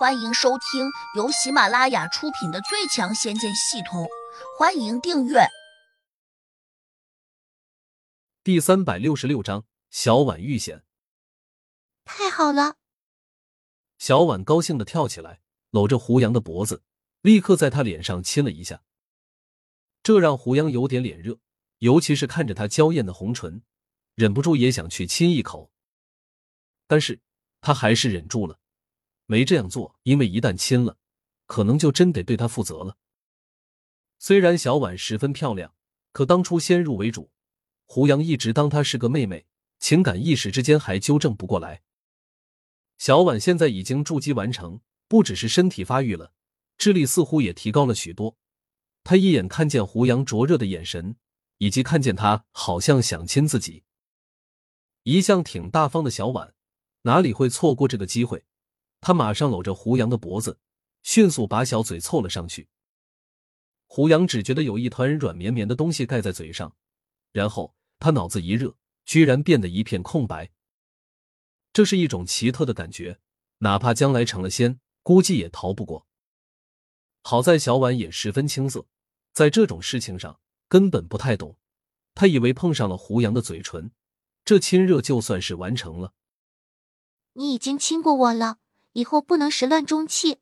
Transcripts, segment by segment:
欢迎收听由喜马拉雅出品的《最强仙剑系统》，欢迎订阅。第三百六十六章，小婉遇险。太好了！小婉高兴的跳起来，搂着胡杨的脖子，立刻在他脸上亲了一下。这让胡杨有点脸热，尤其是看着他娇艳的红唇，忍不住也想去亲一口。但是他还是忍住了。没这样做，因为一旦亲了，可能就真得对他负责了。虽然小婉十分漂亮，可当初先入为主，胡杨一直当她是个妹妹，情感一时之间还纠正不过来。小婉现在已经筑基完成，不只是身体发育了，智力似乎也提高了许多。她一眼看见胡杨灼热的眼神，以及看见他好像想亲自己，一向挺大方的小婉哪里会错过这个机会？他马上搂着胡杨的脖子，迅速把小嘴凑了上去。胡杨只觉得有一团软绵绵的东西盖在嘴上，然后他脑子一热，居然变得一片空白。这是一种奇特的感觉，哪怕将来成了仙，估计也逃不过。好在小婉也十分青涩，在这种事情上根本不太懂。他以为碰上了胡杨的嘴唇，这亲热就算是完成了。你已经亲过我了。以后不能始乱终弃。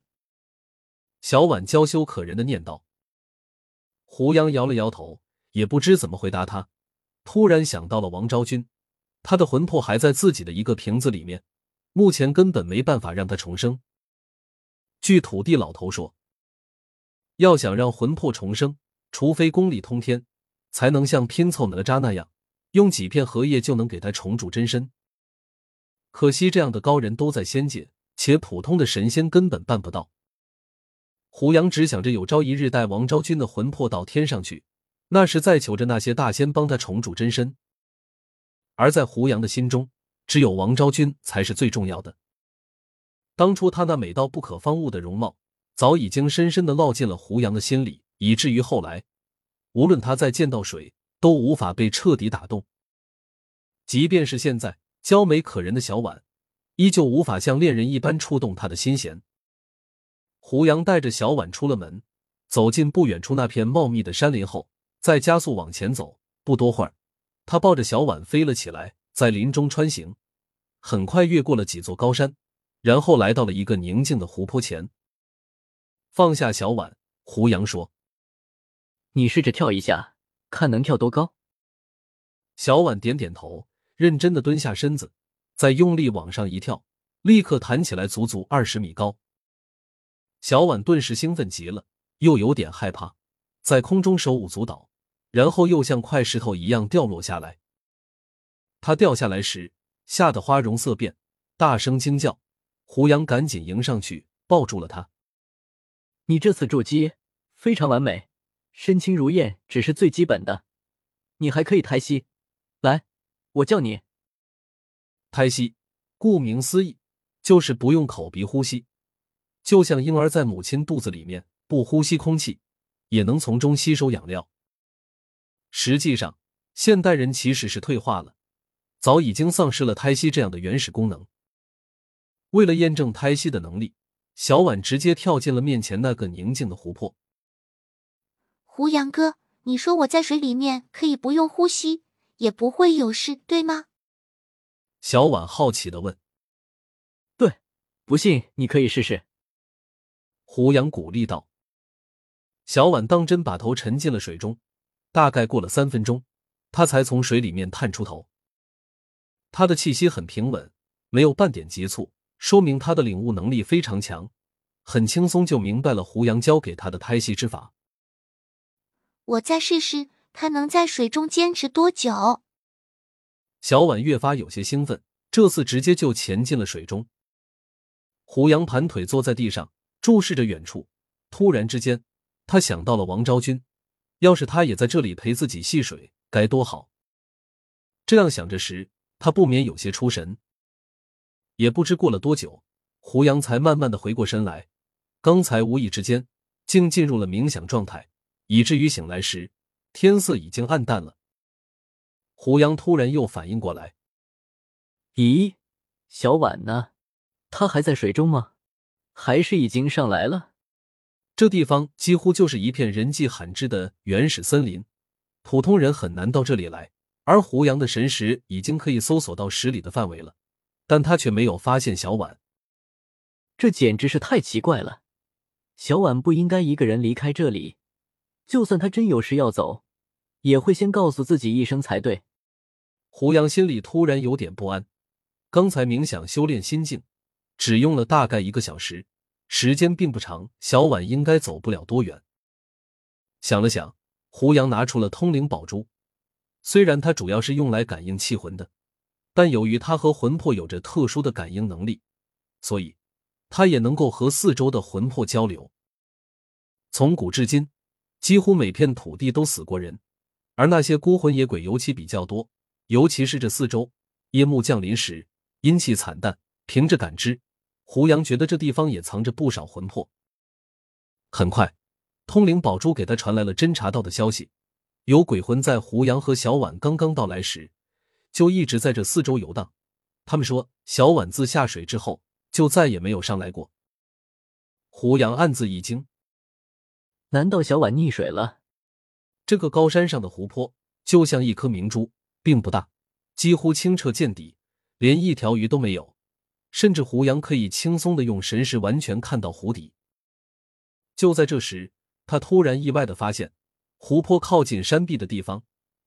小婉娇羞可人的念道。胡杨摇了摇头，也不知怎么回答他。突然想到了王昭君，他的魂魄还在自己的一个瓶子里面，目前根本没办法让他重生。据土地老头说，要想让魂魄重生，除非功力通天，才能像拼凑哪吒那样，用几片荷叶就能给他重铸真身。可惜这样的高人都在仙界。且普通的神仙根本办不到。胡杨只想着有朝一日带王昭君的魂魄到天上去，那是在求着那些大仙帮他重铸真身。而在胡杨的心中，只有王昭君才是最重要的。当初他那美到不可方物的容貌，早已经深深的烙进了胡杨的心里，以至于后来，无论他再见到谁，都无法被彻底打动。即便是现在娇美可人的小婉。依旧无法像恋人一般触动他的心弦。胡杨带着小婉出了门，走进不远处那片茂密的山林后，再加速往前走。不多会儿，他抱着小婉飞了起来，在林中穿行，很快越过了几座高山，然后来到了一个宁静的湖泊前。放下小婉，胡杨说：“你试着跳一下，看能跳多高。”小婉点点头，认真的蹲下身子。再用力往上一跳，立刻弹起来，足足二十米高。小婉顿时兴奋极了，又有点害怕，在空中手舞足蹈，然后又像块石头一样掉落下来。他掉下来时，吓得花容色变，大声惊叫。胡杨赶紧迎上去，抱住了他。你这次筑基非常完美，身轻如燕只是最基本的，你还可以抬膝。来，我叫你。胎息，顾名思义，就是不用口鼻呼吸，就像婴儿在母亲肚子里面不呼吸空气，也能从中吸收养料。实际上，现代人其实是退化了，早已经丧失了胎息这样的原始功能。为了验证胎息的能力，小婉直接跳进了面前那个宁静的湖泊。胡杨哥，你说我在水里面可以不用呼吸，也不会有事，对吗？小婉好奇的问：“对，不信你可以试试。”胡杨鼓励道。小婉当真把头沉进了水中，大概过了三分钟，他才从水里面探出头。他的气息很平稳，没有半点急促，说明他的领悟能力非常强，很轻松就明白了胡杨教给他的胎息之法。我再试试，他能在水中坚持多久？小婉越发有些兴奋，这次直接就潜进了水中。胡杨盘腿坐在地上，注视着远处。突然之间，他想到了王昭君，要是他也在这里陪自己戏水，该多好！这样想着时，他不免有些出神。也不知过了多久，胡杨才慢慢的回过神来。刚才无意之间，竟进入了冥想状态，以至于醒来时，天色已经暗淡了。胡杨突然又反应过来，咦，小婉呢？她还在水中吗？还是已经上来了？这地方几乎就是一片人迹罕至的原始森林，普通人很难到这里来。而胡杨的神识已经可以搜索到十里的范围了，但他却没有发现小婉。这简直是太奇怪了！小婉不应该一个人离开这里，就算他真有事要走，也会先告诉自己一声才对。胡杨心里突然有点不安。刚才冥想修炼心境，只用了大概一个小时。时间并不长，小婉应该走不了多远。想了想，胡杨拿出了通灵宝珠。虽然它主要是用来感应气魂的，但由于它和魂魄有着特殊的感应能力，所以它也能够和四周的魂魄交流。从古至今，几乎每片土地都死过人，而那些孤魂野鬼尤其比较多。尤其是这四周夜幕降临时，阴气惨淡。凭着感知。胡杨觉得这地方也藏着不少魂魄。很快，通灵宝珠给他传来了侦查到的消息：有鬼魂在胡杨和小婉刚刚到来时，就一直在这四周游荡。他们说，小婉自下水之后就再也没有上来过。胡杨暗自一惊：难道小婉溺水了？这个高山上的湖泊就像一颗明珠，并不大，几乎清澈见底，连一条鱼都没有。甚至胡杨可以轻松的用神识完全看到湖底。就在这时，他突然意外的发现，湖泊靠近山壁的地方，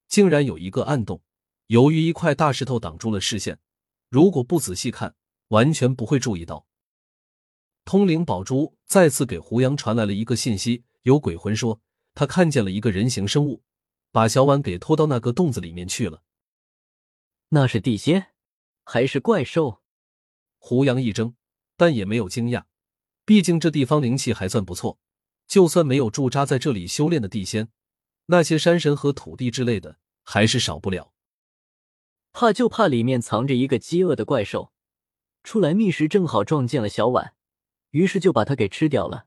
竟然有一个暗洞。由于一块大石头挡住了视线，如果不仔细看，完全不会注意到。通灵宝珠再次给胡杨传来了一个信息：有鬼魂说他看见了一个人形生物，把小婉给拖到那个洞子里面去了。那是地仙，还是怪兽？胡杨一怔，但也没有惊讶，毕竟这地方灵气还算不错。就算没有驻扎在这里修炼的地仙，那些山神和土地之类的还是少不了。怕就怕里面藏着一个饥饿的怪兽，出来觅食正好撞见了小婉，于是就把它给吃掉了。